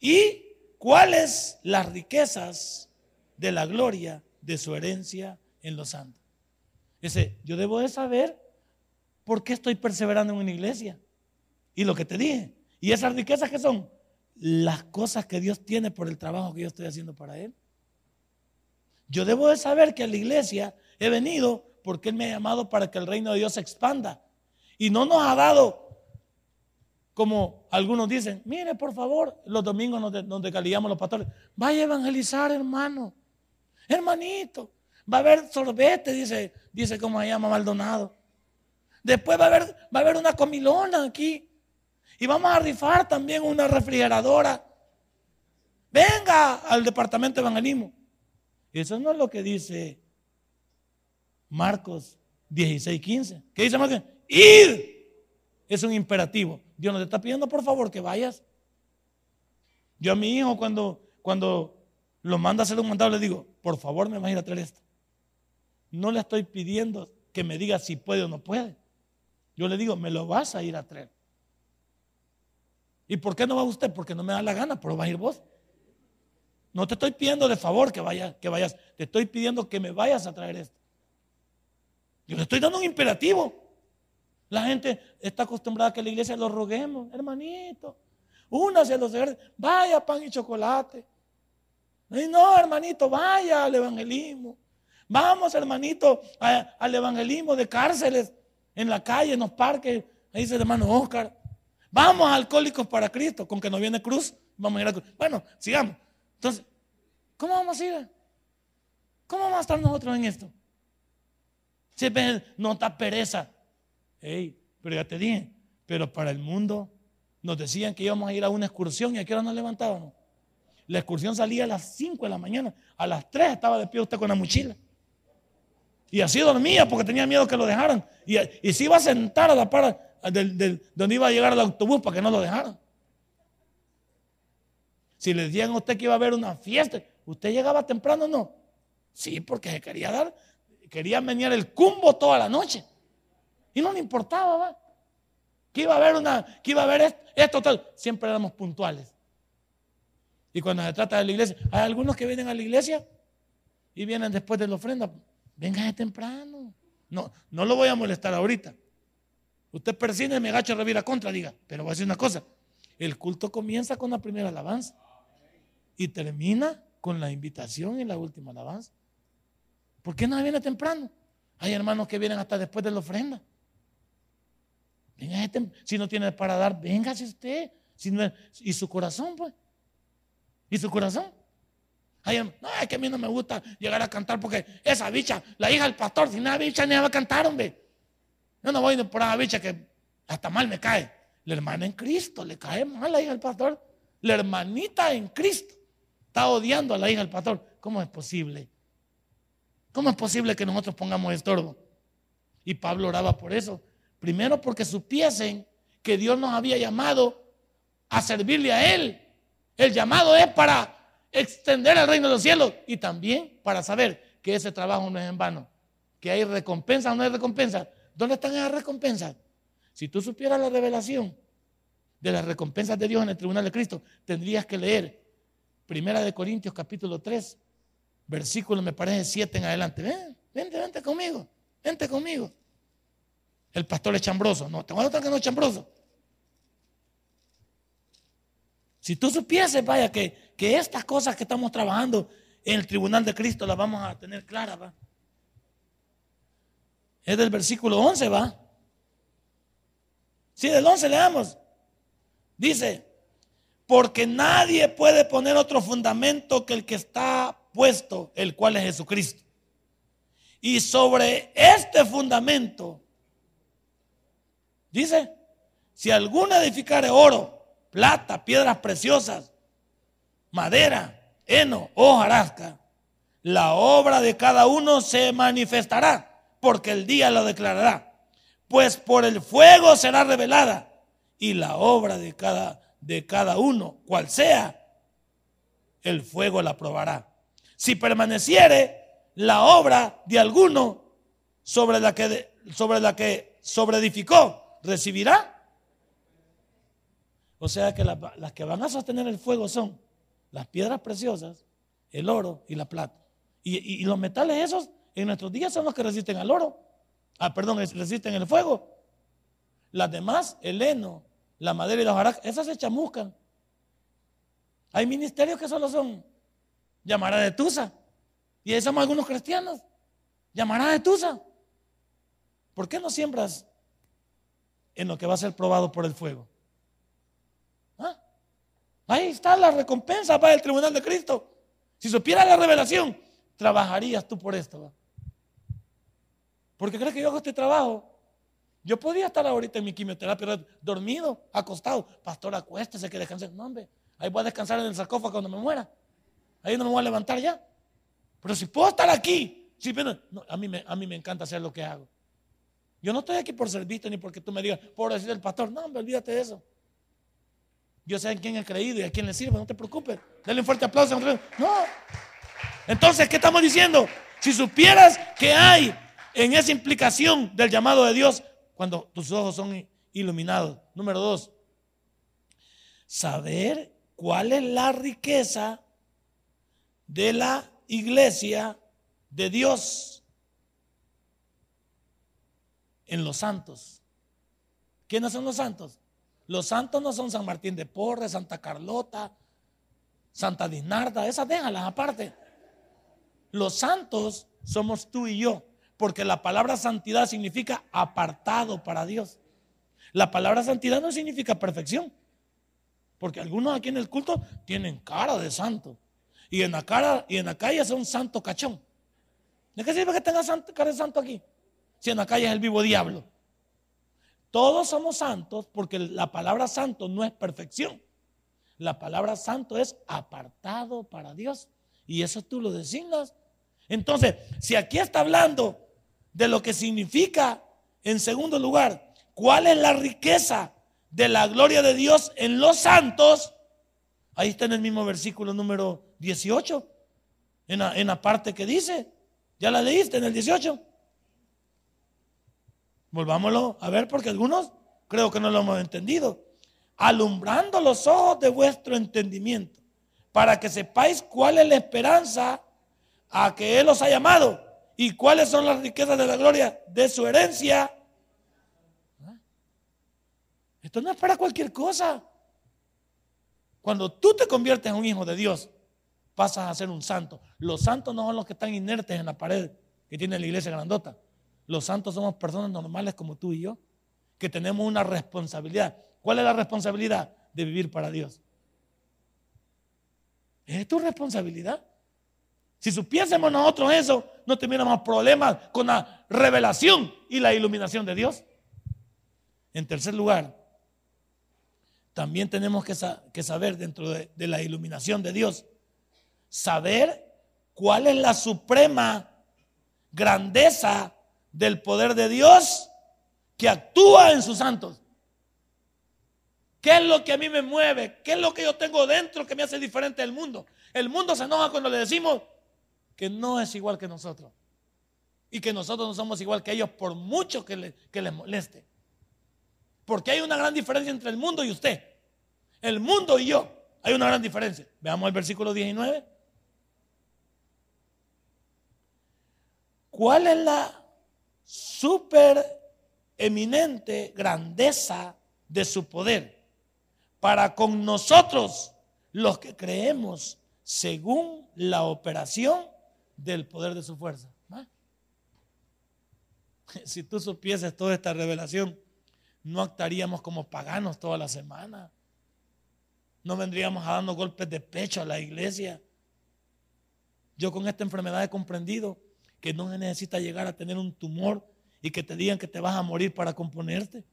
Speaker 2: y cuáles las riquezas de la gloria de su herencia en los santos. Dice, yo debo de saber por qué estoy perseverando en una iglesia. Y lo que te dije. ¿Y esas riquezas que son? las cosas que Dios tiene por el trabajo que yo estoy haciendo para Él. Yo debo de saber que a la iglesia he venido porque Él me ha llamado para que el reino de Dios se expanda. Y no nos ha dado, como algunos dicen, mire por favor, los domingos donde, donde los pastores, vaya a evangelizar hermano, hermanito, va a haber sorbete, dice, dice como se llama Maldonado. Después va a haber, va a haber una comilona aquí. Y vamos a rifar también una refrigeradora. Venga al departamento de evangelismo. Eso no es lo que dice Marcos 16, 15. ¿Qué dice Marcos? Ir. Es un imperativo. Dios nos está pidiendo por favor que vayas. Yo a mi hijo cuando, cuando lo manda a hacer un mandado le digo, por favor me vas a ir a traer esto. No le estoy pidiendo que me diga si puede o no puede. Yo le digo, me lo vas a ir a traer. ¿Y por qué no va usted? Porque no me da la gana, pero va a ir vos. No te estoy pidiendo de favor que, vaya, que vayas, te estoy pidiendo que me vayas a traer esto. Yo le estoy dando un imperativo. La gente está acostumbrada a que la iglesia lo roguemos, hermanito. Únase los vaya pan y chocolate. No, hermanito, vaya al evangelismo. Vamos, hermanito, al evangelismo de cárceles, en la calle, en los parques. Ahí dice el hermano Oscar. Vamos alcohólicos para Cristo, con que no viene cruz, vamos a ir a cruz. Bueno, sigamos. Entonces, ¿cómo vamos a ir? ¿Cómo vamos a estar nosotros en esto? Se ven, no está pereza. Ey, pero ya te dije, pero para el mundo nos decían que íbamos a ir a una excursión y a qué hora nos levantábamos. La excursión salía a las 5 de la mañana. A las 3 estaba de pie usted con la mochila. Y así dormía porque tenía miedo que lo dejaran. Y, y se iba a sentar a la par del, donde iba a llegar el autobús para que no lo dejaran. Si le decían a usted que iba a haber una fiesta, ¿usted llegaba temprano o no? Sí, porque se quería dar, quería venir el cumbo toda la noche. Y no le importaba, ¿va? Que iba a haber una, que iba a haber esto, esto tal. Siempre éramos puntuales. Y cuando se trata de la iglesia, hay algunos que vienen a la iglesia y vienen después de la ofrenda. Venga de temprano. No, no lo voy a molestar ahorita. Usted persina y me agacha revira contra, diga. Pero voy a decir una cosa. El culto comienza con la primera alabanza y termina con la invitación y la última alabanza. ¿Por qué no viene temprano? Hay hermanos que vienen hasta después de la ofrenda. Venga, si no tiene para dar, véngase usted. Si no, y su corazón, pues. ¿Y su corazón? No, es que a mí no me gusta llegar a cantar porque esa bicha, la hija del pastor, si nada bicha ni va a cantar, hombre. Yo no voy por una bicha que hasta mal me cae. La hermana en Cristo, le cae mal a la hija del pastor. La hermanita en Cristo está odiando a la hija del pastor. ¿Cómo es posible? ¿Cómo es posible que nosotros pongamos estorbo? Y Pablo oraba por eso. Primero porque supiesen que Dios nos había llamado a servirle a Él el llamado es para extender el reino de los cielos y también para saber que ese trabajo no es en vano, que hay recompensa o no hay recompensa. ¿Dónde están esas recompensas? Si tú supieras la revelación de las recompensas de Dios en el tribunal de Cristo, tendrías que leer Primera de Corintios capítulo 3, versículo me parece 7 en adelante. Ven, vente, vente conmigo, vente conmigo. El pastor es chambroso. No, te voy a que no es chambroso. Si tú supieses, vaya, que, que estas cosas que estamos trabajando en el tribunal de Cristo las vamos a tener claras, va. Es del versículo 11, va. Si del 11 leamos. Dice, porque nadie puede poner otro fundamento que el que está puesto, el cual es Jesucristo. Y sobre este fundamento, dice, si alguno edificare oro, plata, piedras preciosas, madera, heno, hojarasca. La obra de cada uno se manifestará, porque el día lo declarará. Pues por el fuego será revelada, y la obra de cada, de cada uno, cual sea, el fuego la probará. Si permaneciere la obra de alguno sobre la que, sobre la que sobreedificó, recibirá o sea que las, que van a sostener el fuego son las piedras preciosas, el oro y la plata. Y, los metales esos en nuestros días son los que resisten al oro. Ah, perdón, resisten el fuego. Las demás, el heno, la madera y los jaracas, esas se chamuscan. Hay ministerios que solo son llamará de Tusa. Y ahí somos algunos cristianos. Llamará de Tusa. ¿Por qué no siembras en lo que va a ser probado por el fuego? Ahí está la recompensa para el tribunal de Cristo. Si supieras la revelación, trabajarías tú por esto. Porque crees que yo hago este trabajo. Yo podía estar ahorita en mi quimioterapia dormido, acostado. Pastor, acuéstese que descanse. No, hombre, ahí voy a descansar en el sarcófago cuando me muera. Ahí no me voy a levantar ya. Pero si puedo estar aquí, a, mí me, a mí me encanta hacer lo que hago. Yo no estoy aquí por servicio ni porque tú me digas, por decir el pastor. No, hombre, olvídate de eso. Yo sé en quién he creído y a quién le sirve, no te preocupes. Dale un fuerte aplauso. No. Entonces, ¿qué estamos diciendo? Si supieras que hay en esa implicación del llamado de Dios cuando tus ojos son iluminados. Número dos, saber cuál es la riqueza de la iglesia de Dios en los santos. ¿Quiénes son los santos? Los santos no son San Martín de Porres, Santa Carlota, Santa Dinarda, esas déjalas aparte. Los santos somos tú y yo, porque la palabra santidad significa apartado para Dios. La palabra santidad no significa perfección, porque algunos aquí en el culto tienen cara de santo y en la cara y en la calle son santo cachón. ¿De qué sirve que tenga cara de santo aquí? si en la calle es el vivo diablo? Todos somos santos porque la palabra santo no es perfección. La palabra santo es apartado para Dios. Y eso tú lo designas. Entonces, si aquí está hablando de lo que significa, en segundo lugar, cuál es la riqueza de la gloria de Dios en los santos, ahí está en el mismo versículo número 18, en la, en la parte que dice, ¿ya la leíste en el 18? Volvámoslo a ver porque algunos creo que no lo hemos entendido. Alumbrando los ojos de vuestro entendimiento, para que sepáis cuál es la esperanza a que Él os ha llamado y cuáles son las riquezas de la gloria de su herencia. Esto no es para cualquier cosa. Cuando tú te conviertes en un hijo de Dios, pasas a ser un santo. Los santos no son los que están inertes en la pared que tiene la iglesia grandota. Los santos somos personas normales como tú y yo, que tenemos una responsabilidad. ¿Cuál es la responsabilidad? De vivir para Dios. Es tu responsabilidad. Si supiésemos nosotros eso, no tendríamos problemas con la revelación y la iluminación de Dios. En tercer lugar, también tenemos que, saber dentro de la iluminación de Dios, saber cuál es la suprema grandeza del poder de Dios que actúa en sus santos. ¿Qué es lo que a mí me mueve? ¿Qué es lo que yo tengo dentro que me hace diferente del mundo? El mundo se enoja cuando le decimos que no es igual que nosotros. Y que nosotros no somos igual que ellos por mucho que, le, que les moleste. Porque hay una gran diferencia entre el mundo y usted. El mundo y yo. Hay una gran diferencia. Veamos el versículo 19. ¿Cuál es la super eminente grandeza de su poder para con nosotros los que creemos según la operación del poder de su fuerza. Si tú supieses toda esta revelación, no actuaríamos como paganos toda la semana. No vendríamos a dando golpes de pecho a la iglesia. Yo con esta enfermedad he comprendido que no necesita llegar a tener un tumor y que te digan que te vas a morir para componerte.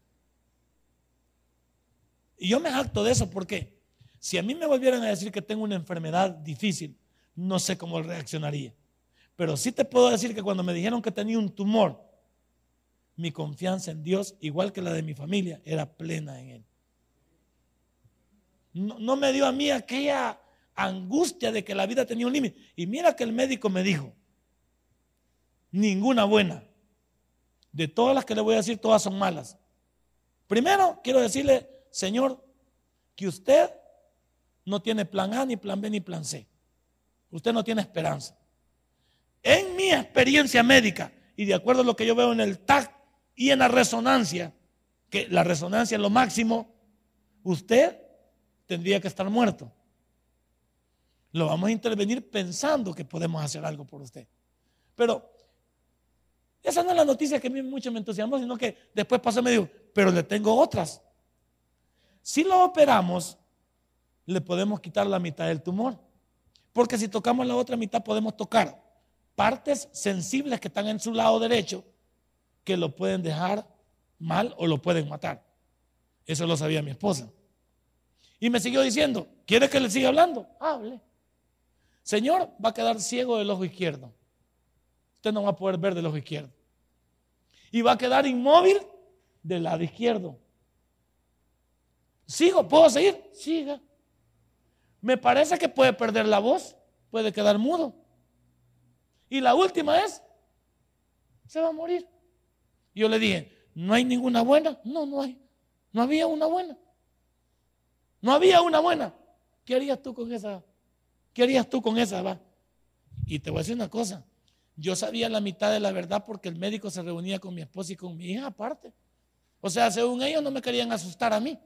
Speaker 2: Y yo me jacto de eso porque si a mí me volvieran a decir que tengo una enfermedad difícil, no sé cómo reaccionaría. Pero sí te puedo decir que cuando me dijeron que tenía un tumor, mi confianza en Dios, igual que la de mi familia, era plena en Él. No, no me dio a mí aquella angustia de que la vida tenía un límite. Y mira que el médico me dijo, ninguna buena. De todas las que le voy a decir, todas son malas. Primero, quiero decirle, Señor, que usted no tiene plan A, ni plan B, ni plan C. Usted no tiene esperanza. En mi experiencia médica, y de acuerdo a lo que yo veo en el TAC y en la resonancia, que la resonancia es lo máximo, usted tendría que estar muerto. Lo vamos a intervenir pensando que podemos hacer algo por usted. Pero esa no es la noticia que a mí mucho me entusiasmó, sino que después pasó y me dijo, pero le tengo otras. Si lo operamos, le podemos quitar la mitad del tumor. Porque si tocamos la otra mitad, podemos tocar partes sensibles que están en su lado derecho que lo pueden dejar mal o lo pueden matar. Eso lo sabía mi esposa. Y me siguió diciendo, ¿quiere que le siga hablando? Hable. Señor, va a quedar ciego del ojo izquierdo usted no va a poder ver del ojo izquierdo. Y va a quedar inmóvil del lado izquierdo. ¿Sigo? ¿Puedo seguir? Siga. Me parece que puede perder la voz, puede quedar mudo. Y la última es, se va a morir. Yo le dije, ¿no hay ninguna buena? No, no hay. No había una buena. No había una buena. ¿Qué harías tú con esa? ¿Qué harías tú con esa? Va? Y te voy a decir una cosa. Yo sabía la mitad de la verdad porque el médico se reunía con mi esposa y con mi hija aparte. O sea, según ellos no me querían asustar a mí.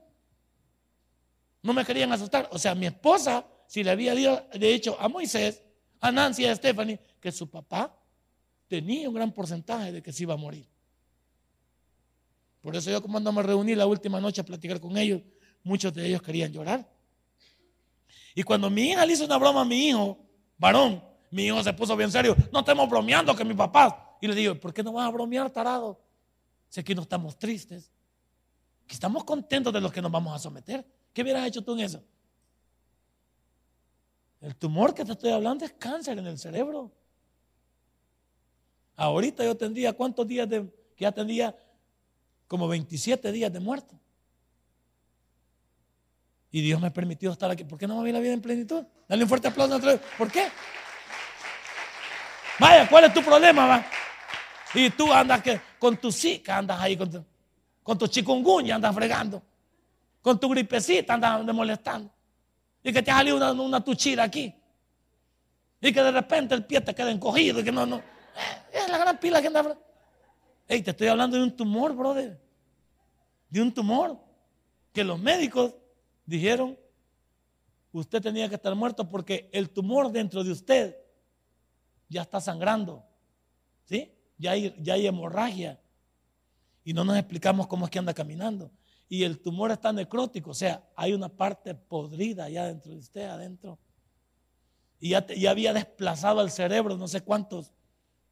Speaker 2: No me querían asustar. O sea, mi esposa, si le había dicho a Moisés, a Nancy a Stephanie, que su papá tenía un gran porcentaje de que se iba a morir. Por eso yo cuando me reuní la última noche a platicar con ellos, muchos de ellos querían llorar. Y cuando mi hija le hizo una broma a mi hijo, varón, mi hijo se puso bien serio. No estemos bromeando que mi papá. Y le digo, ¿por qué no vas a bromear, tarado? Sé que no estamos tristes, que estamos contentos de los que nos vamos a someter. ¿Qué hubieras hecho tú en eso? El tumor que te estoy hablando es cáncer en el cerebro. Ahorita yo tendría, ¿cuántos días de, que ya tendría? Como 27 días de muerto. Y Dios me permitió estar aquí. ¿Por qué no me vi la vida en plenitud? Dale un fuerte aplauso. ¿Por qué? Vaya, ¿cuál es tu problema, va? Y tú andas que, con tu zika, andas ahí con tu, con tu chikungunya, andas fregando. Con tu gripecita andas molestando. Y que te ha salido una, una tuchira aquí. Y que de repente el pie te queda encogido y que no, no. Es la gran pila que anda. Hey, te estoy hablando de un tumor, brother. De un tumor. Que los médicos dijeron, usted tenía que estar muerto porque el tumor dentro de usted ya está sangrando. ¿Sí? Ya hay, ya hay hemorragia. Y no nos explicamos cómo es que anda caminando. Y el tumor está necrótico, o sea, hay una parte podrida allá dentro de usted, adentro. Y ya, ya había desplazado al cerebro, no sé cuántos.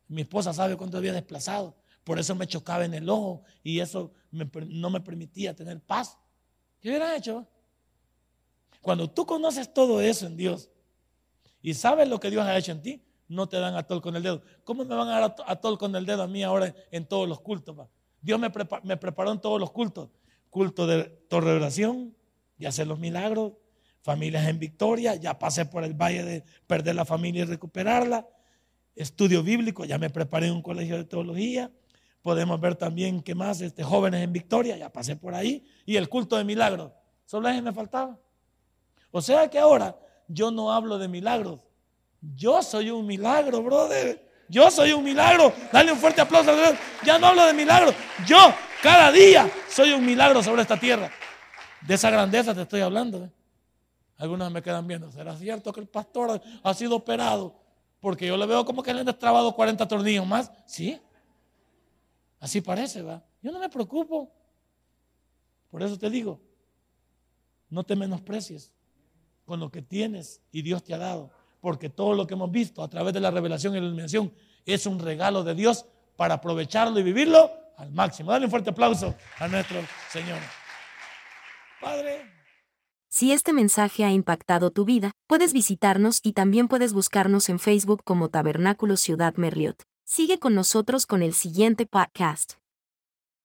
Speaker 2: Mi esposa sabe cuánto había desplazado. Por eso me chocaba en el ojo y eso no me permitía tener paz. ¿Qué hubiera hecho? Cuando tú conoces todo eso en Dios y sabes lo que Dios ha hecho en ti, no te dan atol con el dedo. ¿Cómo me van a dar atol con el dedo a mí ahora en todos los cultos? Dios me, preparó en todos los cultos. Culto de torre de oración, y hacer los milagros. Familias en victoria, ya pasé por el valle de perder la familia y recuperarla. Estudio bíblico, ya me preparé en un colegio de teología. Podemos ver también qué más, este, jóvenes en victoria, ya pasé por ahí. Y el culto de milagros, solo eso me faltaba. O sea que ahora yo no hablo de milagros, yo soy un milagro, brother. Yo soy un milagro. Dale un fuerte aplauso a Dios. Ya no hablo de milagros. Yo cada día soy un milagro sobre esta tierra. De esa grandeza te estoy hablando. ¿eh? Algunos me quedan viendo. ¿Será cierto que el pastor ha sido operado? Porque yo le veo como que le han destrabado 40 tornillos más. Sí. Así parece, ¿va? Yo no me preocupo. Por eso te digo, no te menosprecies con lo que tienes y Dios te ha dado porque todo lo que hemos visto a través de la revelación y la iluminación es un regalo de Dios para aprovecharlo y vivirlo al máximo. Dale un fuerte aplauso a nuestro Señor. Padre.
Speaker 1: Si este mensaje ha impactado tu vida, puedes visitarnos y también puedes buscarnos en Facebook como Tabernáculo Ciudad Merliot. Sigue con nosotros con el siguiente podcast.